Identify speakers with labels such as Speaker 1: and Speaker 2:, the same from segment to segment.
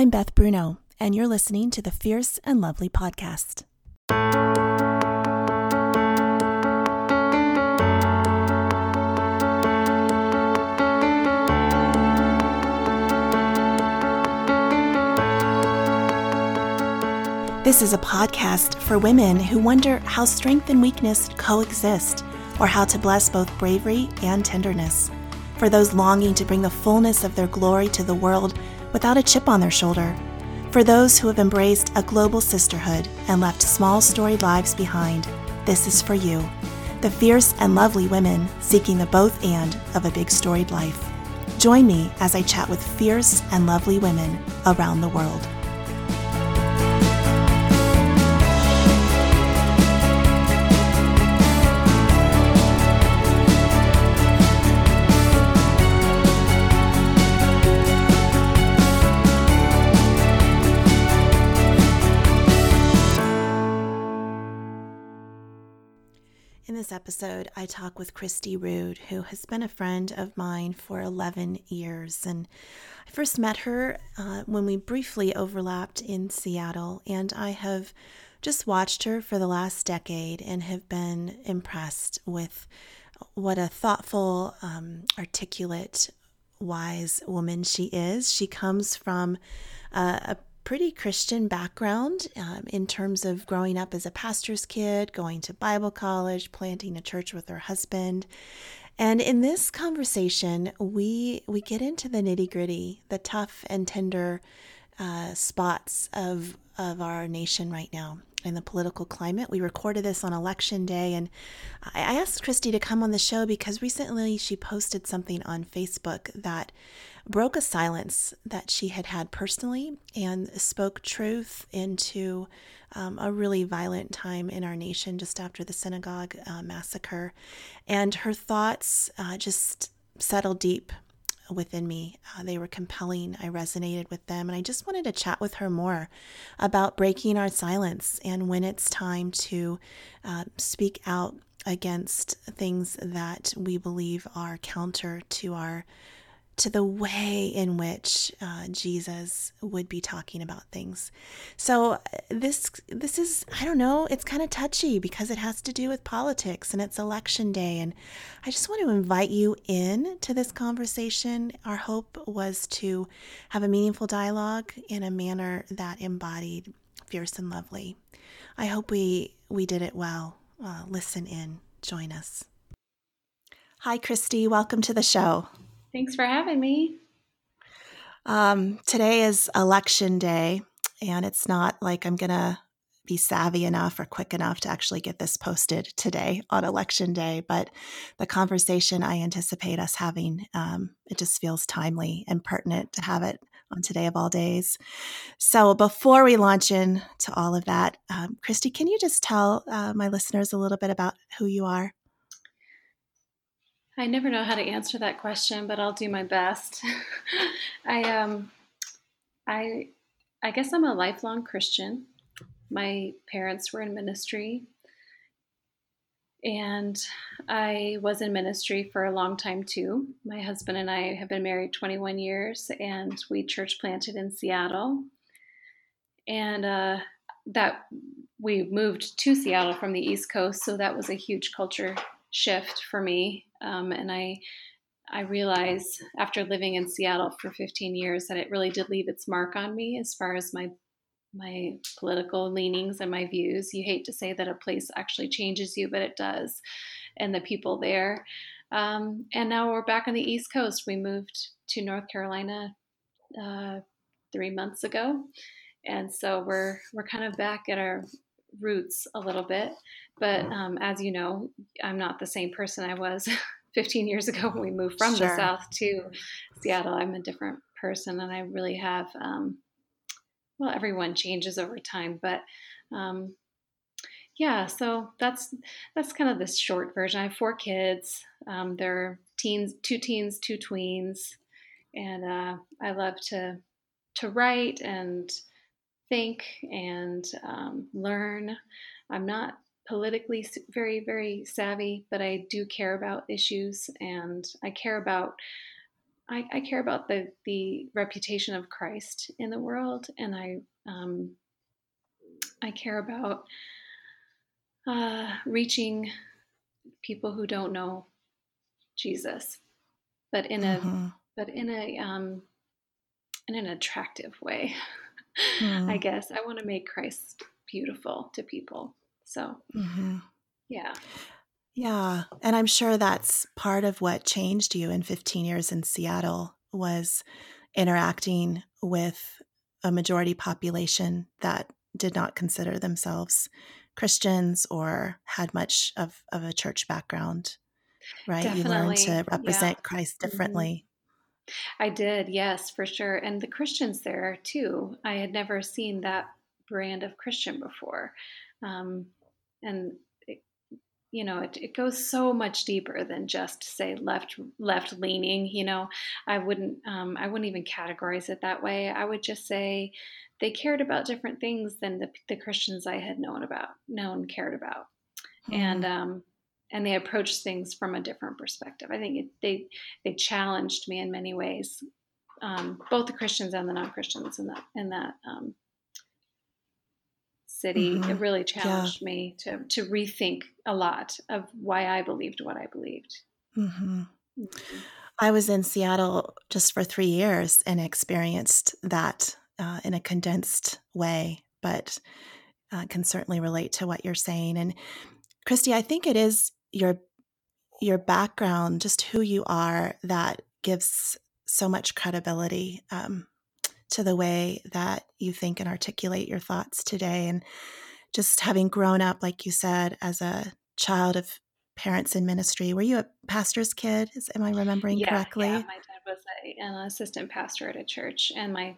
Speaker 1: I'm Beth Bruno, and you're listening to the Fierce and Lovely podcast. This is a podcast for women who wonder how strength and weakness coexist, or how to bless both bravery and tenderness. For those longing to bring the fullness of their glory to the world without a chip on their shoulder. For those who have embraced a global sisterhood and left small storied lives behind, this is for you. The fierce and lovely women seeking the both and of a big storied life. Join me as I chat with fierce and lovely women around the world. Episode, I talk with Christy Rude, who has been a friend of mine for 11 years. And I first met her uh, when we briefly overlapped in Seattle, and I have just watched her for the last decade and have been impressed with what a thoughtful, um, articulate, wise woman she is. She comes from uh, a pretty Christian background um, in terms of growing up as a pastor's kid, going to Bible college, planting a church with her husband. And in this conversation, we we get into the nitty gritty, the tough and tender uh, spots of of our nation right now in the political climate. We recorded this on election day, and I asked Christy to come on the show because recently she posted something on Facebook that broke a silence that she had had personally and spoke truth into um, a really violent time in our nation just after the synagogue uh, massacre. And her thoughts uh, just settled deep within me. Uh, they were compelling. I resonated with them. And I just wanted to chat with her more about breaking our silence and when it's time to uh, speak out against things that we believe are counter to our to the way in which uh, Jesus would be talking about things. So uh, this this is I don't know, it's kind of touchy because it has to do with politics and it's election day and I just want to invite you in to this conversation. Our hope was to have a meaningful dialogue in a manner that embodied fierce and lovely. I hope we we did it well. Uh, listen in, join us. Hi, Christy. Welcome to the show.
Speaker 2: Thanks for having me.
Speaker 1: Um, today is election day, and it's not like I'm going to be savvy enough or quick enough to actually get this posted today on election day. But the conversation I anticipate us having, um, it just feels timely and pertinent to have it on today of all days. So before we launch into all of that, um, Christy, can you just tell uh, my listeners a little bit about who you are?
Speaker 2: I never know how to answer that question, but I'll do my best. I um I I guess I'm a lifelong Christian. My parents were in ministry and I was in ministry for a long time too. My husband and I have been married 21 years and we church planted in Seattle. And uh, that we moved to Seattle from the East Coast, so that was a huge culture shift for me. Um, and I, I realize after living in Seattle for 15 years that it really did leave its mark on me as far as my my political leanings and my views. You hate to say that a place actually changes you, but it does, and the people there. Um, and now we're back on the East Coast. We moved to North Carolina uh, three months ago, and so we're we're kind of back at our roots a little bit. But um, as you know, I'm not the same person I was 15 years ago when we moved from sure. the South to Seattle. I'm a different person, and I really have. Um, well, everyone changes over time, but um, yeah. So that's that's kind of the short version. I have four kids. Um, they're teens, two teens, two tweens, and uh, I love to to write and think and um, learn. I'm not politically very, very savvy, but I do care about issues and I care about I, I, care about the the reputation of Christ in the world, and I um, I care about uh, reaching people who don't know Jesus, but in a mm-hmm. but in a um, in an attractive way. Mm. I guess I want to make Christ beautiful to people. So, mm-hmm. yeah.
Speaker 1: Yeah. And I'm sure that's part of what changed you in 15 years in Seattle was interacting with a majority population that did not consider themselves Christians or had much of, of a church background, right? Definitely. You learned to represent yeah. Christ mm-hmm. differently.
Speaker 2: I did, yes, for sure. And the Christians there too. I had never seen that brand of Christian before. Um, and it, you know, it, it goes so much deeper than just say left left leaning. You know, I wouldn't um, I wouldn't even categorize it that way. I would just say they cared about different things than the, the Christians I had known about, known cared about, mm-hmm. and um, and they approached things from a different perspective. I think it, they they challenged me in many ways, um, both the Christians and the non Christians in that in that um, city. Mm-hmm. It really challenged yeah. me to to rethink a lot of why I believed what I believed. Mm-hmm.
Speaker 1: Mm-hmm. I was in Seattle just for three years and experienced that uh, in a condensed way, but uh, can certainly relate to what you're saying. And Christy, I think it is your your background, just who you are, that gives so much credibility um, to the way that you think and articulate your thoughts today. And just having grown up, like you said, as a child of parents in ministry, were you a pastor's kid? Is, am I remembering
Speaker 2: yeah,
Speaker 1: correctly?
Speaker 2: Yeah, my dad was a, an assistant pastor at a church, and my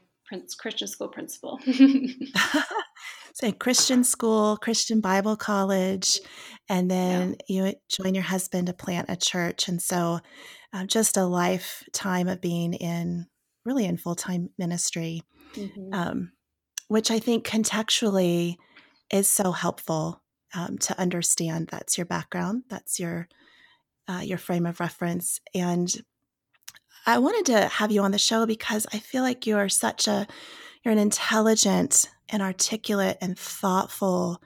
Speaker 2: Christian school principal.
Speaker 1: so Christian school, Christian Bible college, and then yeah. you join your husband to plant a church. And so uh, just a lifetime of being in really in full time ministry, mm-hmm. um, which I think contextually is so helpful um, to understand. That's your background, that's your uh, your frame of reference, and I wanted to have you on the show because I feel like you're such a you're an intelligent and articulate and thoughtful,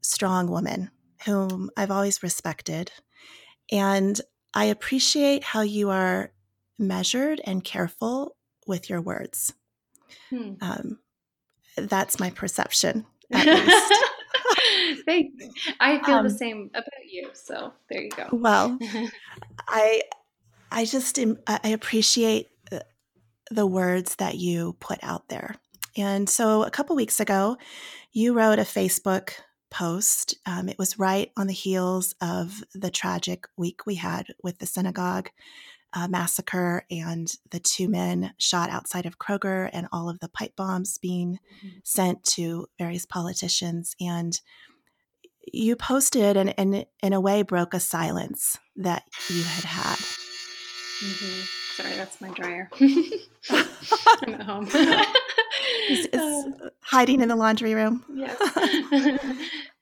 Speaker 1: strong woman whom I've always respected. And I appreciate how you are measured and careful with your words. Hmm. Um, that's my perception, at
Speaker 2: least. Thank you. I feel um, the same about you. So there you go.
Speaker 1: Well, I I just I appreciate the words that you put out there. And so a couple weeks ago, you wrote a Facebook post. Um, it was right on the heels of the tragic week we had with the synagogue uh, massacre and the two men shot outside of Kroger and all of the pipe bombs being mm-hmm. sent to various politicians. And you posted and, and in a way broke a silence that you had had.
Speaker 2: Mm-hmm. Sorry, that's my dryer. I'm at home.
Speaker 1: it's, it's uh, hiding in the laundry room.
Speaker 2: Yes.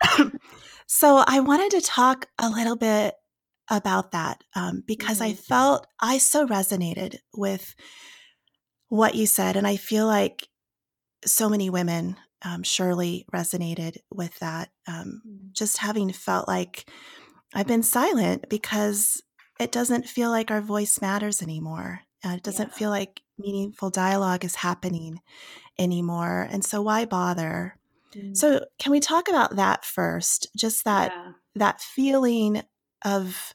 Speaker 1: so I wanted to talk a little bit about that um, because mm-hmm. I felt I so resonated with what you said. And I feel like so many women um, surely resonated with that. Um, mm-hmm. just having felt like I've been silent because it doesn't feel like our voice matters anymore. Uh, it doesn't yeah. feel like meaningful dialogue is happening anymore. And so why bother? Mm-hmm. So can we talk about that first? Just that yeah. that feeling of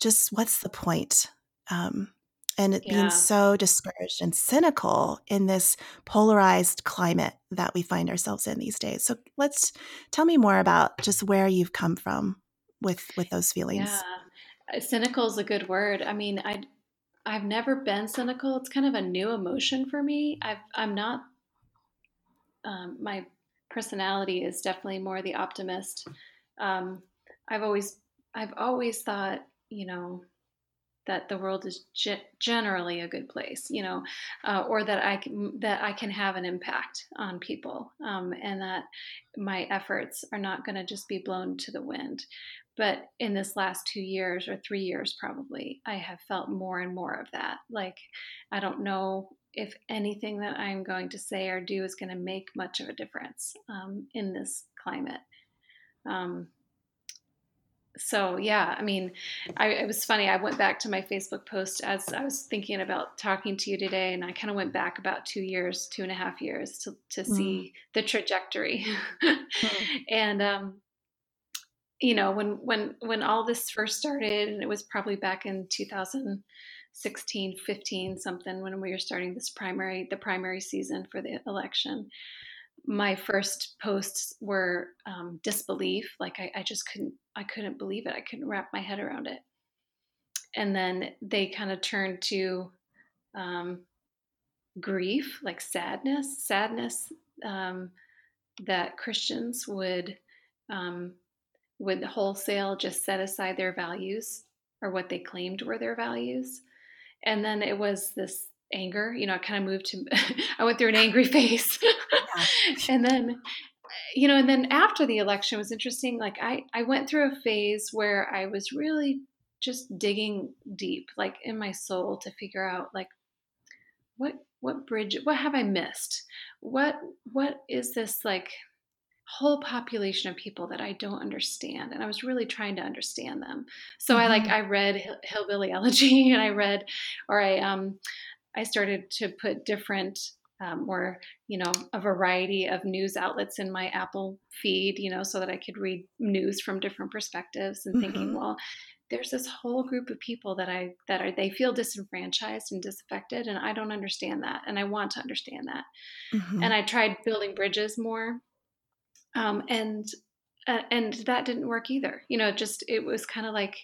Speaker 1: just what's the point? Um, and yeah. being so discouraged and cynical in this polarized climate that we find ourselves in these days. So let's tell me more about just where you've come from with with those feelings.
Speaker 2: Yeah. Cynical is a good word. I mean, I I've never been cynical. It's kind of a new emotion for me. I've I'm not um, my personality is definitely more the optimist. Um, I've always I've always thought, you know, that the world is ge- generally a good place, you know, uh, or that I can, that I can have an impact on people, um, and that my efforts are not going to just be blown to the wind. but in this last two years or three years probably i have felt more and more of that like i don't know if anything that i'm going to say or do is going to make much of a difference um, in this climate um, so yeah i mean I, it was funny i went back to my facebook post as i was thinking about talking to you today and i kind of went back about two years two and a half years to, to mm. see the trajectory mm. and um, you know when when when all this first started and it was probably back in 2016 15 something when we were starting this primary the primary season for the election my first posts were um, disbelief like I, I just couldn't i couldn't believe it i couldn't wrap my head around it and then they kind of turned to um, grief like sadness sadness um, that christians would um, would wholesale just set aside their values or what they claimed were their values. And then it was this anger, you know, I kind of moved to, I went through an angry phase. and then, you know, and then after the election was interesting. Like I, I went through a phase where I was really just digging deep, like in my soul to figure out like, what, what bridge, what have I missed? What, what is this like, whole population of people that I don't understand. And I was really trying to understand them. So mm-hmm. I like. I read Hillbilly Elegy and I read, or I, um, I started to put different, um, or, you know, a variety of news outlets in my Apple feed, you know, so that I could read news from different perspectives and mm-hmm. thinking, well, there's this whole group of people that I that are they feel disenfranchised and disaffected and I don't understand that and I want to understand that. Mm-hmm. And I tried building bridges more um, and uh, and that didn't work either. You know, just it was kind of like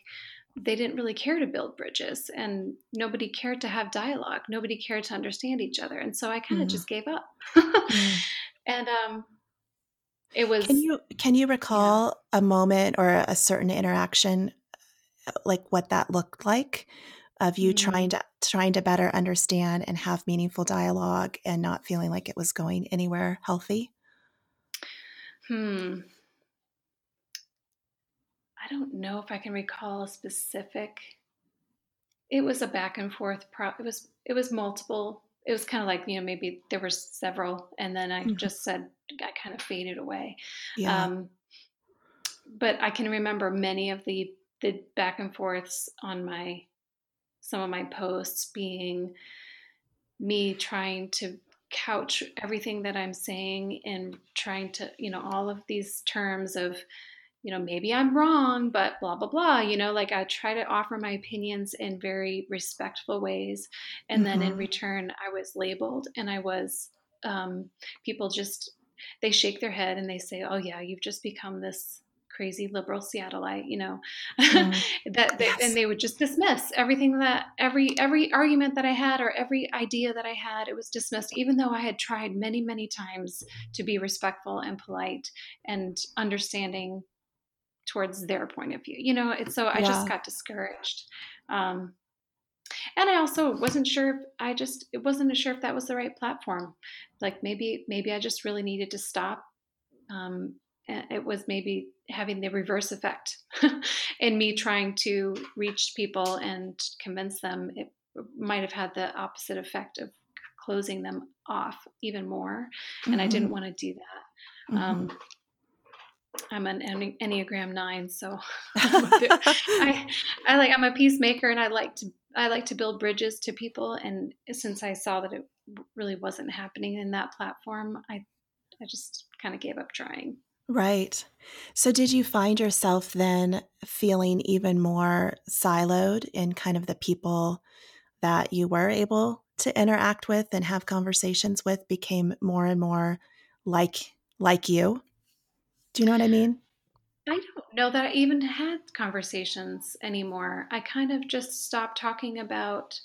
Speaker 2: they didn't really care to build bridges, and nobody cared to have dialogue. Nobody cared to understand each other, and so I kind of mm. just gave up. mm. And um, it was.
Speaker 1: Can you can you recall yeah. a moment or a certain interaction, like what that looked like? of you mm-hmm. trying to trying to better understand and have meaningful dialogue and not feeling like it was going anywhere healthy
Speaker 2: Hmm. I don't know if I can recall a specific. It was a back and forth. Pro- it was it was multiple. It was kind of like you know maybe there were several, and then I mm-hmm. just said I kind of faded away. Yeah. Um, but I can remember many of the the back and forths on my some of my posts being me trying to couch everything that I'm saying and trying to, you know, all of these terms of, you know, maybe I'm wrong, but blah, blah, blah. You know, like I try to offer my opinions in very respectful ways. And mm-hmm. then in mm-hmm. return, I was labeled and I was, um, people just, they shake their head and they say, oh, yeah, you've just become this crazy liberal Seattleite, you know, mm. that they, yes. and they would just dismiss everything that every every argument that I had or every idea that I had, it was dismissed, even though I had tried many many times to be respectful and polite and understanding towards their point of view. You know, it's so I yeah. just got discouraged. Um, and I also wasn't sure if I just it wasn't sure if that was the right platform. Like maybe maybe I just really needed to stop um, it was maybe having the reverse effect in me trying to reach people and convince them it might have had the opposite effect of closing them off even more and mm-hmm. i didn't mm-hmm. want to do that mm-hmm. um, i'm an enneagram 9 so I, I like i'm a peacemaker and i like to i like to build bridges to people and since i saw that it really wasn't happening in that platform i i just kind of gave up trying
Speaker 1: Right. So, did you find yourself then feeling even more siloed in kind of the people that you were able to interact with and have conversations with became more and more like like you? Do you know what I mean?
Speaker 2: I don't know that I even had conversations anymore. I kind of just stopped talking about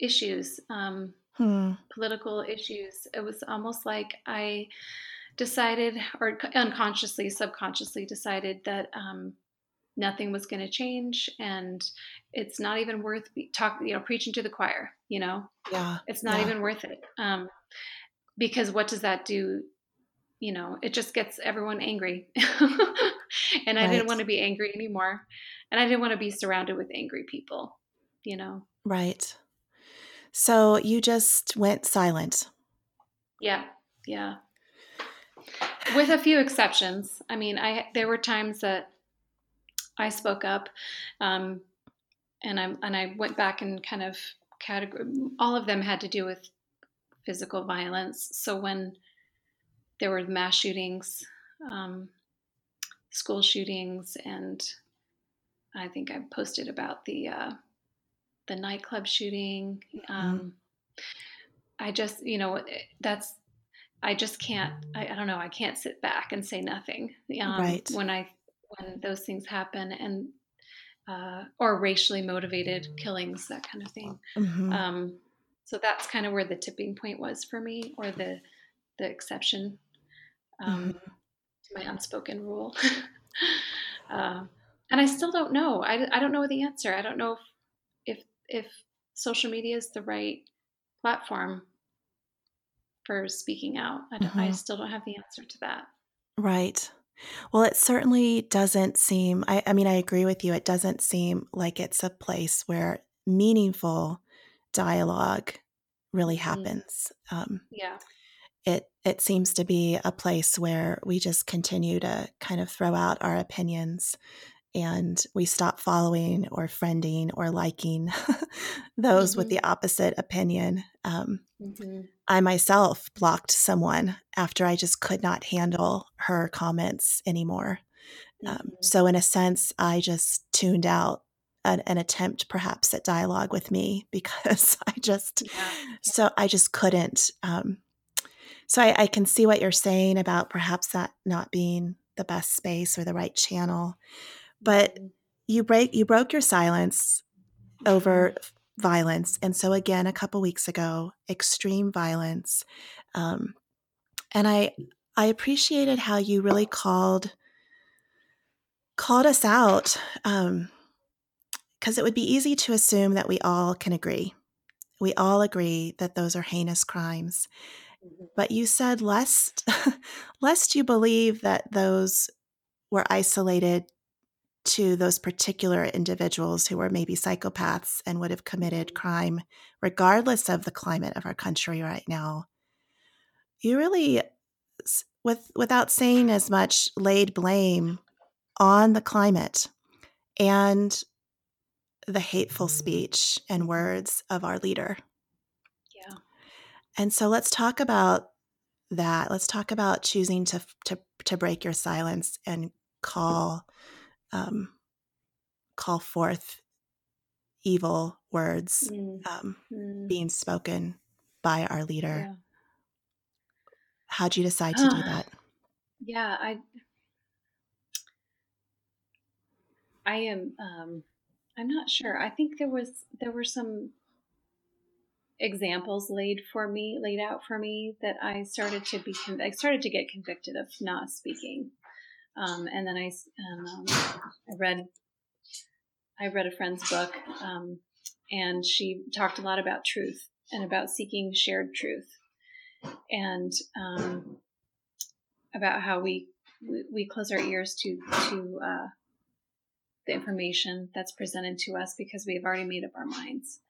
Speaker 2: issues, um, hmm. political issues. It was almost like I decided, or unconsciously, subconsciously decided that um, nothing was going to change, and it's not even worth talk, you know, preaching to the choir. You know,
Speaker 1: yeah,
Speaker 2: it's not
Speaker 1: yeah.
Speaker 2: even worth it. Um, because what does that do? You know, it just gets everyone angry. and I right. didn't want to be angry anymore. And I didn't want to be surrounded with angry people, you know?
Speaker 1: Right. So you just went silent.
Speaker 2: Yeah. Yeah. With a few exceptions. I mean, I there were times that I spoke up, um, and I and I went back and kind of category. All of them had to do with physical violence. So when there were mass shootings, um, school shootings, and I think I posted about the uh, the nightclub shooting. Mm-hmm. Um, I just, you know, that's I just can't. I, I, don't know. I can't sit back and say nothing um, right. when I when those things happen and uh, or racially motivated killings, that kind of thing. Mm-hmm. Um, so that's kind of where the tipping point was for me, or the the exception um, mm-hmm. to my unspoken rule. uh, and I still don't know. I, I don't know the answer. I don't know if if, if social media is the right platform for speaking out. I, mm-hmm. I still don't have the answer to that.
Speaker 1: Right. Well, it certainly doesn't seem, I, I mean, I agree with you. It doesn't seem like it's a place where meaningful dialogue really mm-hmm. happens. Um,
Speaker 2: yeah.
Speaker 1: It, it seems to be a place where we just continue to kind of throw out our opinions and we stop following or friending or liking those mm-hmm. with the opposite opinion. Um, mm-hmm. I myself blocked someone after I just could not handle her comments anymore. Um, mm-hmm. Um, so, in a sense, I just tuned out an, an, attempt perhaps at dialogue with me because I just, yeah. so I just couldn't. Um, so, I, I can see what you're saying about perhaps that not being the best space or the right channel but you break you broke your silence over violence and so again a couple weeks ago extreme violence um, and i i appreciated how you really called called us out because um, it would be easy to assume that we all can agree. We all agree that those are heinous crimes mm-hmm. but you said lest lest you believe that those were isolated to those particular individuals who were maybe psychopaths and would have committed mm-hmm. crime, regardless of the climate of our country right now, you really, with without saying as much, laid blame on the climate and the hateful mm-hmm. speech and words of our leader. And so let's talk about that. Let's talk about choosing to to to break your silence and call um, call forth evil words mm. Um, mm. being spoken by our leader. Yeah. How'd you decide to do that?
Speaker 2: Yeah, I I am um I'm not sure. I think there was there were some examples laid for me laid out for me that I started to be I started to get convicted of not speaking. Um, and then I, um, I read, I read a friend's book, um, and she talked a lot about truth and about seeking shared truth, and um, about how we, we, we close our ears to to uh, the information that's presented to us because we have already made up our minds.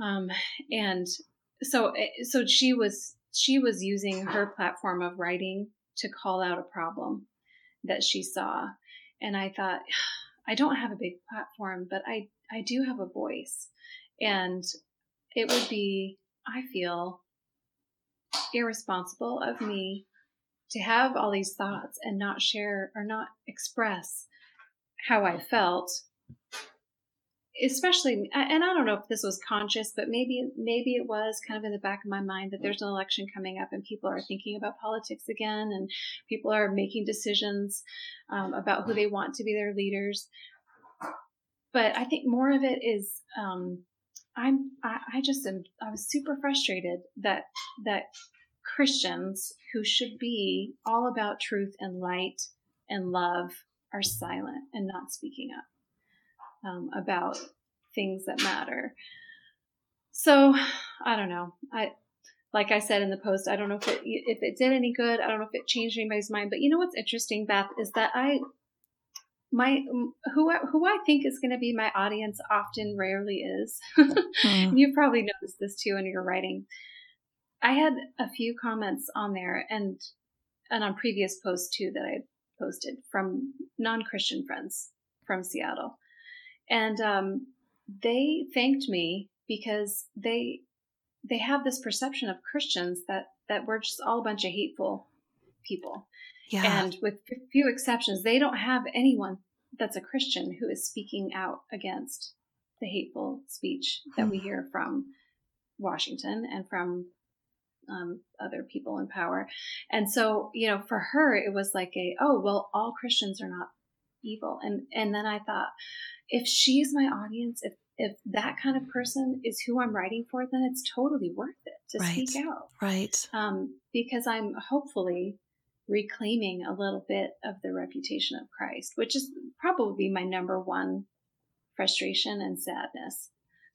Speaker 2: Um, and so eh, so she was she was using her platform of writing to call out a problem that she saw. And I thought, I don't have a big platform, but I, I do have a voice. And it would be, I feel, irresponsible of me to have all these thoughts and not share or not express how I felt especially and i don't know if this was conscious but maybe maybe it was kind of in the back of my mind that there's an election coming up and people are thinking about politics again and people are making decisions um, about who they want to be their leaders. But i think more of it is um, i'm I, I just am i was super frustrated that that christians who should be all about truth and light and love are silent and not speaking up um, about things that matter. So I don't know. I like I said in the post, I don't know if it if it did any good. I don't know if it changed anybody's mind. But you know what's interesting, Beth, is that I my who I, who I think is going to be my audience often rarely is. mm. You probably noticed this too in your writing. I had a few comments on there and and on previous posts too that I posted from non-Christian friends from Seattle. And um, they thanked me because they they have this perception of Christians that that we're just all a bunch of hateful people. Yeah. And with few exceptions, they don't have anyone that's a Christian who is speaking out against the hateful speech that we hmm. hear from Washington and from um, other people in power. And so, you know, for her, it was like a, oh, well, all Christians are not evil. And, and then I thought, if she's my audience, if, if that kind of person is who I'm writing for, then it's totally worth it to right. speak out.
Speaker 1: Right.
Speaker 2: Um, because I'm hopefully reclaiming a little bit of the reputation of Christ, which is probably my number one frustration and sadness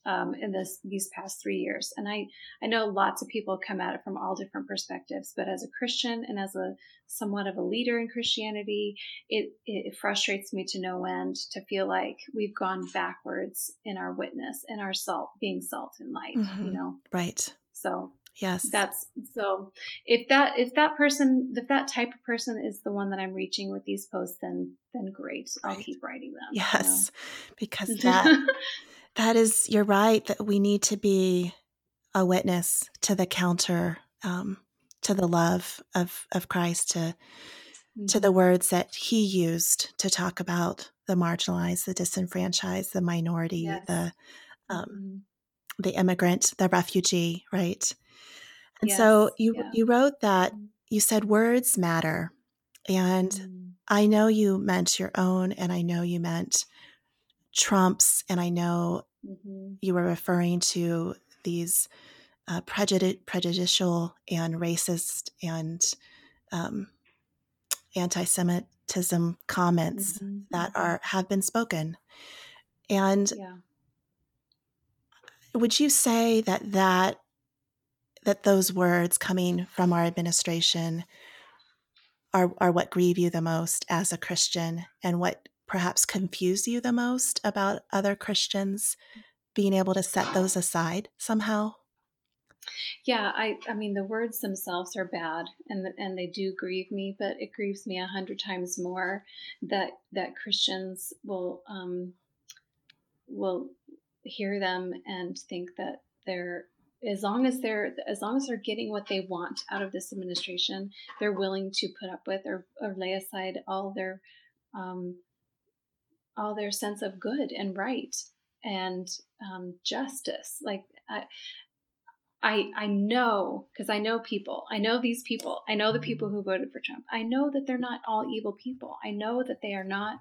Speaker 2: um, in this these past three years. And I I know lots of people come at it from all different perspectives, but as a Christian and as a somewhat of a leader in Christianity, it it frustrates me to no end to feel like we've gone backwards in our witness and our salt being salt and light. Mm-hmm. You know,
Speaker 1: right?
Speaker 2: So
Speaker 1: yes
Speaker 2: that's so if that if that person if that type of person is the one that i'm reaching with these posts then then great right. i'll keep writing them
Speaker 1: yes you know? because that that is, you're right that we need to be a witness to the counter, um, to the love of of Christ, to mm-hmm. to the words that He used to talk about the marginalized, the disenfranchised, the minority, yes. the um, mm-hmm. the immigrant, the refugee, right? And yes. so you yeah. you wrote that mm-hmm. you said words matter, and mm-hmm. I know you meant your own, and I know you meant Trump's, and I know mm-hmm. you were referring to these uh, prejudi- prejudicial and racist and um, anti-Semitism comments mm-hmm. that mm-hmm. are have been spoken, and yeah. would you say that that that those words coming from our administration are are what grieve you the most as a Christian, and what perhaps confuse you the most about other Christians being able to set those aside somehow?
Speaker 2: Yeah, I, I mean, the words themselves are bad and, and they do grieve me, but it grieves me a hundred times more that, that Christians will, um, will hear them and think that they're, as long as they're, as long as they're getting what they want out of this administration, they're willing to put up with or, or lay aside all their, um, all their sense of good and right and um, justice. Like I, I, I know because I know people. I know these people. I know the people who voted for Trump. I know that they're not all evil people. I know that they are not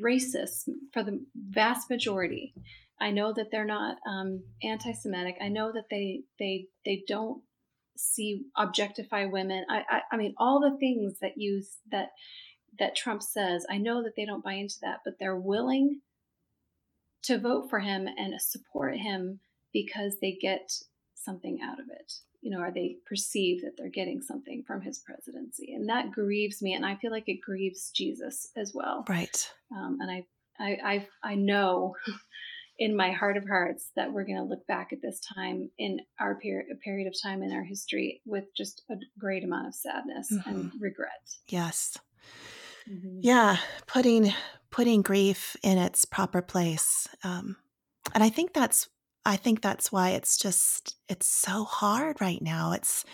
Speaker 2: racist for the vast majority. I know that they're not um, anti-Semitic. I know that they they they don't see objectify women. I, I I mean all the things that you that that Trump says. I know that they don't buy into that, but they're willing to vote for him and support him because they get something out of it. You know, or they perceive that they're getting something from his presidency, and that grieves me, and I feel like it grieves Jesus as well.
Speaker 1: Right.
Speaker 2: Um, and I, I, I, I know in my heart of hearts that we're going to look back at this time in our period, period of time in our history with just a great amount of sadness mm-hmm. and regret.
Speaker 1: Yes. Mm-hmm. Yeah, putting putting grief in its proper place, um, and I think that's I think that's why it's just it's so hard right now. It's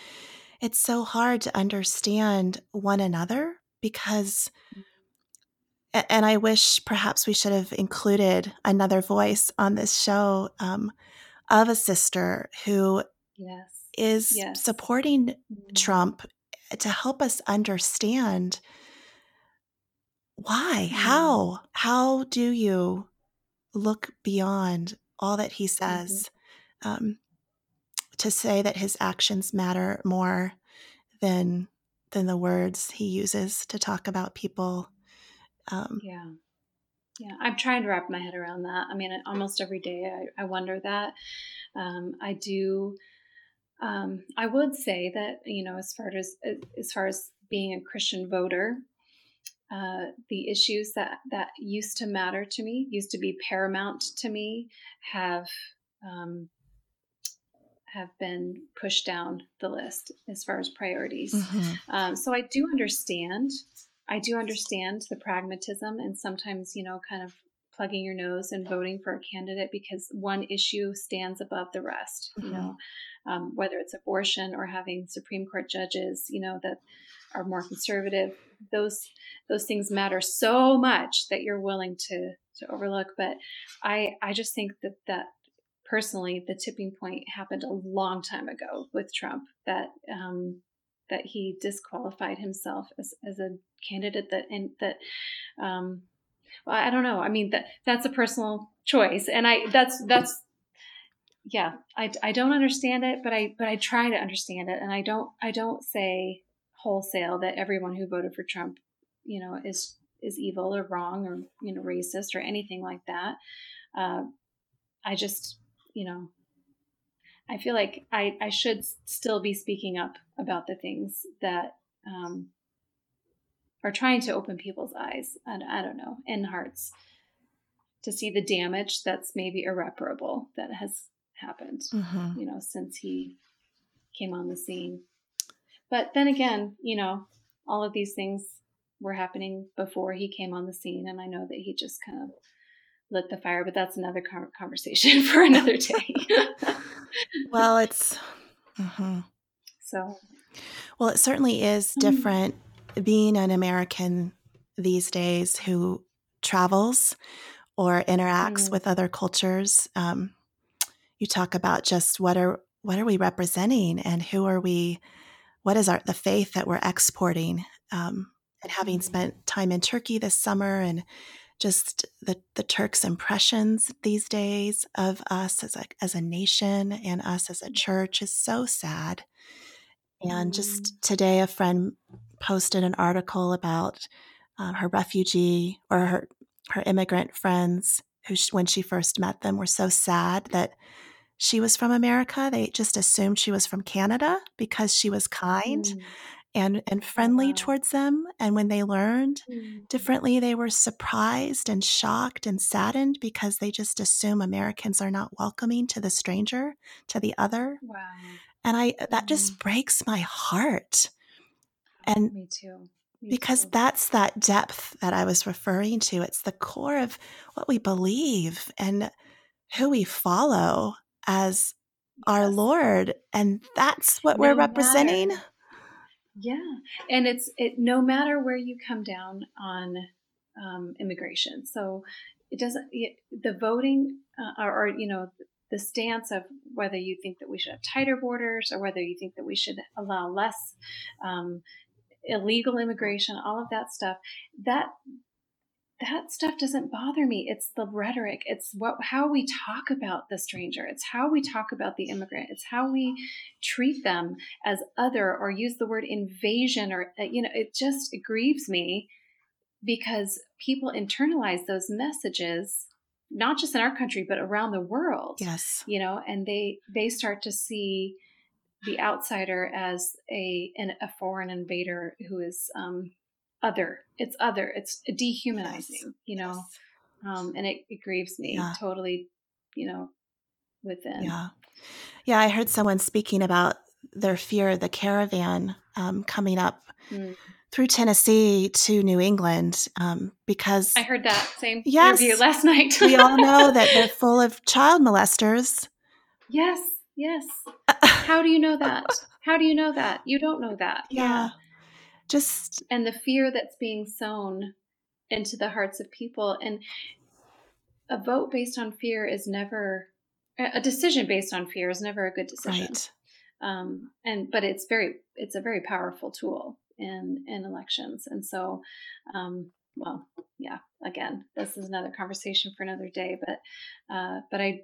Speaker 1: it's so hard to understand one another because and I wish perhaps we should have included another voice on this show um, of a sister who
Speaker 2: yes.
Speaker 1: is
Speaker 2: yes.
Speaker 1: supporting mm-hmm. Trump to help us understand why? Mm. How? How do you look beyond all that he mm-hmm. says mm-hmm. um, to say that his actions matter more than than the words he uses to talk about people?
Speaker 2: Um, yeah. Yeah, I'm trying to wrap my head around that. I mean, almost every day I, I wonder that. Um, I do. Um, I would say that you know, as far as as far as being a Christian voter, uh, the issues that that used to matter to me, used to be paramount to me, have um, have been pushed down the list as far as priorities. Mm-hmm. Um, so I do understand. I do understand the pragmatism and sometimes, you know, kind of plugging your nose and voting for a candidate because one issue stands above the rest. Mm-hmm. You know, um, whether it's abortion or having Supreme Court judges, you know, that are more conservative. Those those things matter so much that you're willing to to overlook. But I I just think that that personally the tipping point happened a long time ago with Trump that um, that he disqualified himself as, as a candidate that and that um, well, I don't know. I mean that that's a personal choice, and I that's that's yeah. I, I don't understand it, but I but I try to understand it, and I don't I don't say wholesale that everyone who voted for Trump, you know, is is evil or wrong or you know racist or anything like that. Uh, I just you know, I feel like I, I should still be speaking up about the things that um, are trying to open people's eyes and I don't know and hearts to see the damage that's maybe irreparable that has happened mm-hmm. you know since he came on the scene but then again you know all of these things were happening before he came on the scene and i know that he just kind of lit the fire, but that's another conversation for another day.
Speaker 1: well, it's mm-hmm.
Speaker 2: so.
Speaker 1: Well, it certainly is mm-hmm. different mm-hmm. being an American these days who travels or interacts mm-hmm. with other cultures. Um, you talk about just what are what are we representing and who are we? What is our the faith that we're exporting? Um, and having mm-hmm. spent time in Turkey this summer and just the, the Turks' impressions these days of us as a, as a nation and us as a mm. church is so sad. And just mm. today, a friend posted an article about um, her refugee or her, her immigrant friends who, when she first met them, were so sad that she was from America. They just assumed she was from Canada because she was kind. Mm and and friendly wow. towards them and when they learned mm-hmm. differently they were surprised and shocked and saddened because they just assume Americans are not welcoming to the stranger to the other wow and I that mm-hmm. just breaks my heart and
Speaker 2: me too
Speaker 1: me because too. that's that depth that I was referring to it's the core of what we believe and who we follow as our Lord and that's what no we're representing matter
Speaker 2: yeah, and it's it no matter where you come down on um, immigration. So it doesn't it, the voting uh, or, or you know the stance of whether you think that we should have tighter borders or whether you think that we should allow less um, illegal immigration, all of that stuff. That that stuff doesn't bother me. It's the rhetoric. It's what how we talk about the stranger. It's how we talk about the immigrant. It's how we treat them as other or use the word invasion or uh, you know, it just it grieves me because people internalize those messages not just in our country but around the world.
Speaker 1: Yes.
Speaker 2: You know, and they they start to see the outsider as a an, a foreign invader who is um, other. It's other. It's dehumanizing, yes. you know, yes. um, and it, it grieves me yeah. totally, you know, within.
Speaker 1: Yeah. Yeah. I heard someone speaking about their fear of the caravan um, coming up mm. through Tennessee to New England um, because
Speaker 2: I heard that same yes, interview last night.
Speaker 1: we all know that they're full of child molesters.
Speaker 2: Yes. Yes. How do you know that? How do you know that? You don't know that.
Speaker 1: Yeah. yeah just
Speaker 2: and the fear that's being sown into the hearts of people. And a vote based on fear is never a decision based on fear is never a good decision. Right. um, and but it's very it's a very powerful tool in in elections. And so um, well yeah again this is another conversation for another day but uh, but i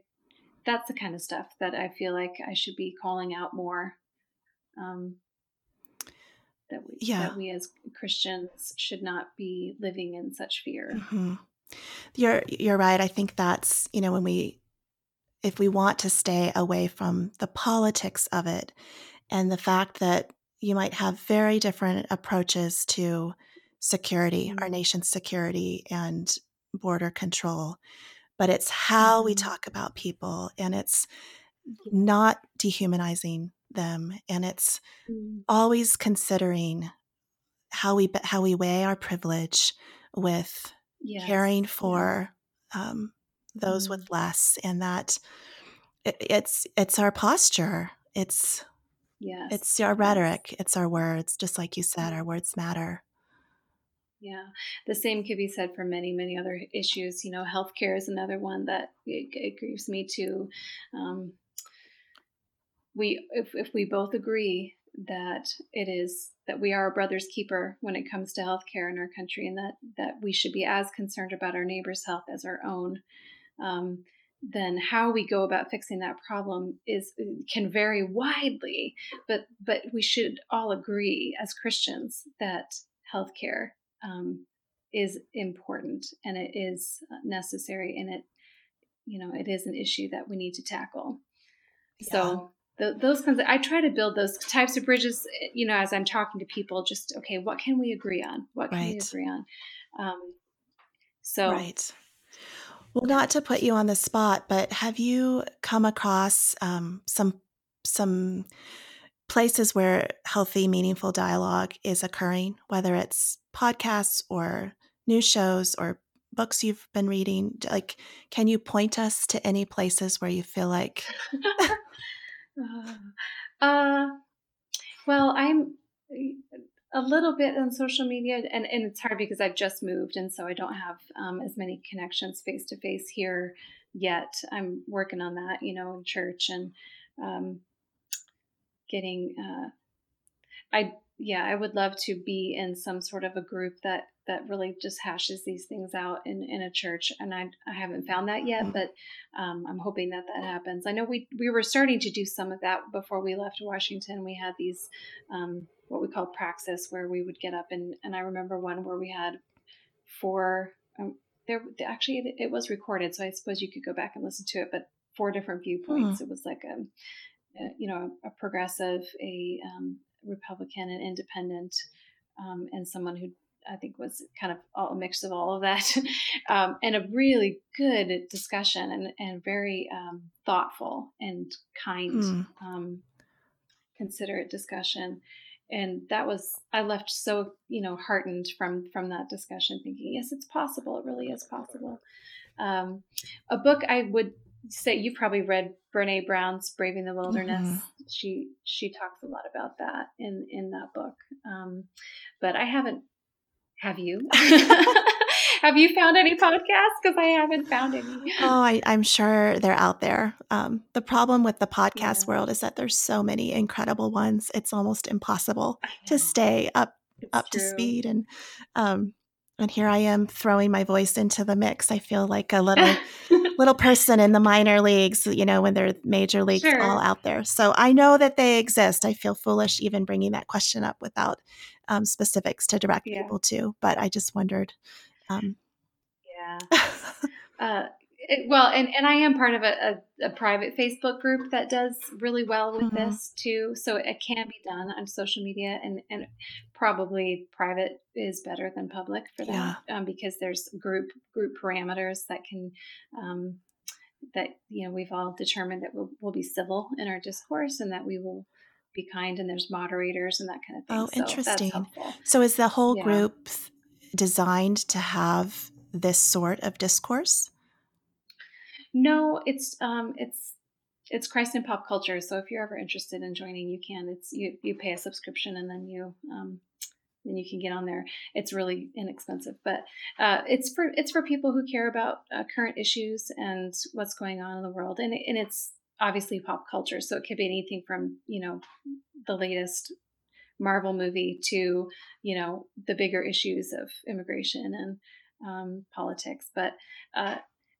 Speaker 2: that's the kind of stuff that i feel like i should be calling out more um, that we yeah. that we as Christians should not be living in such fear. Mm-hmm.
Speaker 1: You're you're right. I think that's you know when we if we want to stay away from the politics of it and the fact that you might have very different approaches to security, mm-hmm. our nation's security and border control, but it's how we mm-hmm. talk about people and it's not dehumanizing them and it's mm. always considering how we how we weigh our privilege with yes. caring for um, those mm. with less and that it, it's it's our posture it's yes it's our rhetoric yes. it's our words just like you said our words matter
Speaker 2: yeah, the same could be said for many, many other issues. You know, healthcare is another one that it, it grieves me too. Um, we, if, if we both agree that it is that we are a brother's keeper when it comes to healthcare in our country, and that that we should be as concerned about our neighbor's health as our own. Um, then how we go about fixing that problem is can vary widely but but we should all agree as christians that healthcare um, is important and it is necessary and it you know it is an issue that we need to tackle yeah. so the, those kinds of, i try to build those types of bridges you know as i'm talking to people just okay what can we agree on what can right. we agree on um, so
Speaker 1: right well not to put you on the spot but have you come across um, some some places where healthy, meaningful dialogue is occurring, whether it's podcasts or news shows or books you've been reading. Like, can you point us to any places where you feel like?
Speaker 2: uh, well, I'm a little bit on social media, and, and it's hard because I've just moved, and so I don't have um, as many connections face to face here yet. I'm working on that, you know, in church and um, getting uh, i yeah i would love to be in some sort of a group that that really just hashes these things out in, in a church and I, I haven't found that yet but um, i'm hoping that that happens. I know we we were starting to do some of that before we left washington. We had these um, what we call praxis where we would get up and and i remember one where we had four um, there actually it, was recorded so i suppose you could go back and listen to it but four different viewpoints. Mm. it was like a uh, you know, a progressive, a um, Republican, an independent, um, and someone who I think was kind of all, a mix of all of that, um, and a really good discussion and, and very um, thoughtful and kind, mm. considerate discussion. And that was I left so you know heartened from from that discussion, thinking yes, it's possible. It really is possible. Um, a book I would say you probably read Brene Brown's Braving the Wilderness. Mm-hmm. She she talks a lot about that in in that book. Um, but I haven't. Have you? have you found any podcasts? Because I haven't found any.
Speaker 1: Oh, I, am sure they're out there. Um, the problem with the podcast yeah. world is that there's so many incredible ones. It's almost impossible to stay up it's up true. to speed and um, and here I am throwing my voice into the mix. I feel like a little little person in the minor leagues, you know, when they're major leagues sure. all out there. So I know that they exist. I feel foolish even bringing that question up without um, specifics to direct yeah. people to, but I just wondered. Um,
Speaker 2: yeah. uh, it, well, and, and I am part of a, a, a, private Facebook group that does really well with mm-hmm. this too. So it can be done on social media, and, and probably private is better than public for that yeah. um, because there's group group parameters that can um, that you know we've all determined that we'll, we'll, be civil in our discourse and that we will be kind, and there's moderators and that kind of thing.
Speaker 1: Oh, interesting. So, so is the whole yeah. group designed to have this sort of discourse?
Speaker 2: No, it's um, it's it's Christ and Pop Culture. So if you're ever interested in joining, you can. It's you you pay a subscription and then you um, then you can get on there. It's really inexpensive, but uh, it's for it's for people who care about uh, current issues and what's going on in the world, and and it's obviously pop culture. So it could be anything from you know the latest Marvel movie to you know the bigger issues of immigration and um, politics, but uh,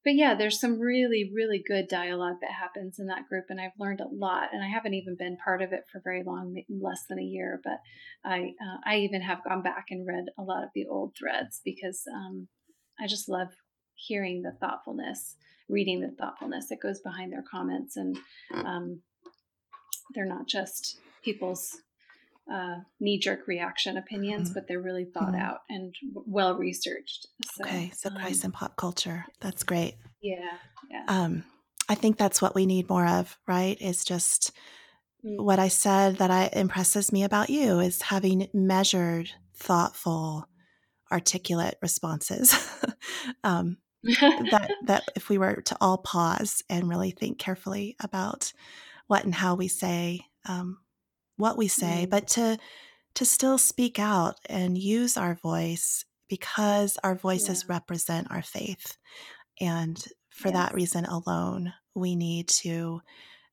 Speaker 2: but yeah, there's some really, really good dialogue that happens in that group, and I've learned a lot. And I haven't even been part of it for very long, less than a year, but I uh, I even have gone back and read a lot of the old threads because um, I just love hearing the thoughtfulness, reading the thoughtfulness that goes behind their comments, and um, they're not just people's uh, knee jerk reaction opinions, mm-hmm. but they're really thought mm-hmm. out and well researched.
Speaker 1: So, okay, so um, and Pop Culture. That's great.
Speaker 2: Yeah, yeah.
Speaker 1: Um, I think that's what we need more of, right? Is just mm-hmm. what I said that I impresses me about you is having measured, thoughtful, articulate responses. um, that that if we were to all pause and really think carefully about what and how we say um, what we say, mm-hmm. but to to still speak out and use our voice because our voices yeah. represent our faith. And for yes. that reason alone, we need to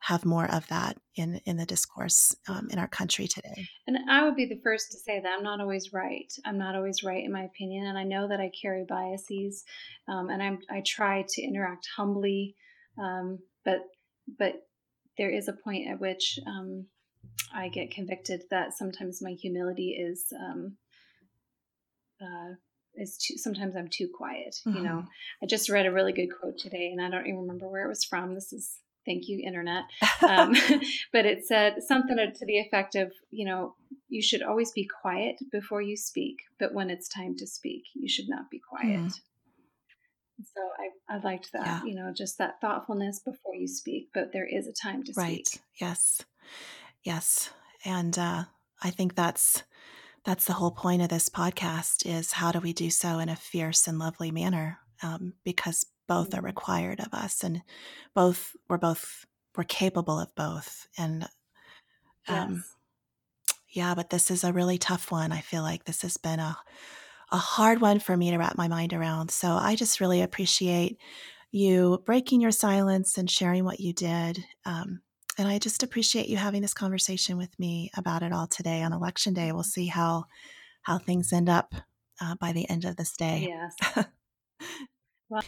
Speaker 1: have more of that in in the discourse um, in our country today.
Speaker 2: And I would be the first to say that I'm not always right. I'm not always right in my opinion, and I know that I carry biases, um, and I'm I try to interact humbly, um, but but there is a point at which um, I get convicted that sometimes my humility is um, uh, is too. Sometimes I'm too quiet. Mm-hmm. You know, mm-hmm. I just read a really good quote today, and I don't even remember where it was from. This is thank you, internet. Um, but it said something to the effect of, you know, you should always be quiet before you speak, but when it's time to speak, you should not be quiet. Mm. So I, I liked that, yeah. you know, just that thoughtfulness before you speak, but there is a time to
Speaker 1: right.
Speaker 2: speak.
Speaker 1: Yes. Yes. And uh, I think that's that's the whole point of this podcast is how do we do so in a fierce and lovely manner um, because both are mm-hmm. required of us and both we're both we're capable of both and um, yes. yeah but this is a really tough one i feel like this has been a a hard one for me to wrap my mind around so i just really appreciate you breaking your silence and sharing what you did um, and I just appreciate you having this conversation with me about it all today on election day. We'll see how how things end up uh, by the end of this day.
Speaker 2: Yes.
Speaker 1: well,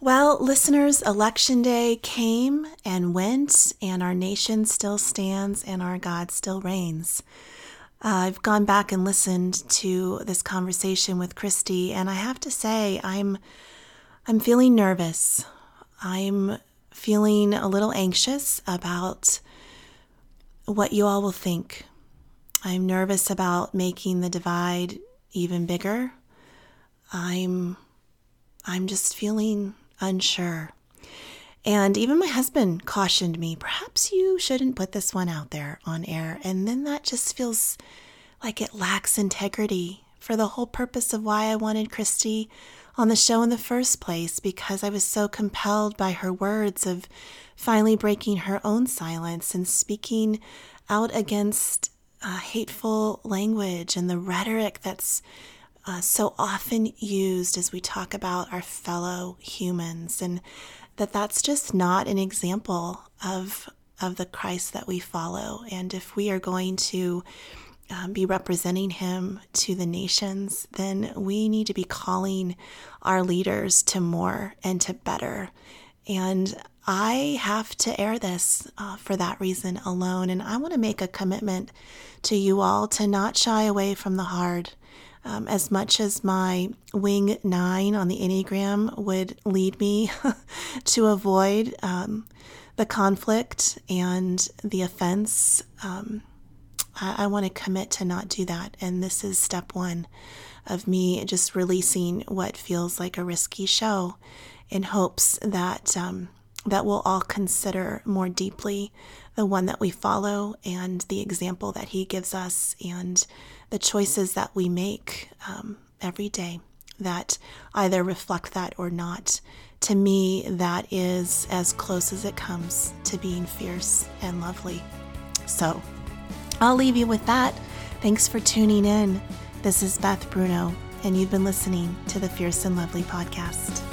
Speaker 1: well, listeners, election day came and went, and our nation still stands, and our God still reigns. Uh, I've gone back and listened to this conversation with Christy, and I have to say, I'm I'm feeling nervous. I'm feeling a little anxious about what you all will think. I'm nervous about making the divide even bigger. I'm I'm just feeling unsure. And even my husband cautioned me, perhaps you shouldn't put this one out there on air. And then that just feels like it lacks integrity for the whole purpose of why I wanted Christy on the show in the first place because I was so compelled by her words of finally breaking her own silence and speaking out against uh, hateful language and the rhetoric that's uh, so often used as we talk about our fellow humans and that that's just not an example of of the Christ that we follow. And if we are going to um, be representing him to the nations, then we need to be calling our leaders to more and to better. And I have to air this uh, for that reason alone. And I want to make a commitment to you all to not shy away from the hard. Um, as much as my wing nine on the Enneagram would lead me to avoid um, the conflict and the offense, um, I, I want to commit to not do that. And this is step one of me just releasing what feels like a risky show in hopes that um, that we'll all consider more deeply the one that we follow and the example that he gives us and the choices that we make um, every day that either reflect that or not. To me, that is as close as it comes to being fierce and lovely. So, I'll leave you with that. Thanks for tuning in. This is Beth Bruno, and you've been listening to the Fierce and Lovely podcast.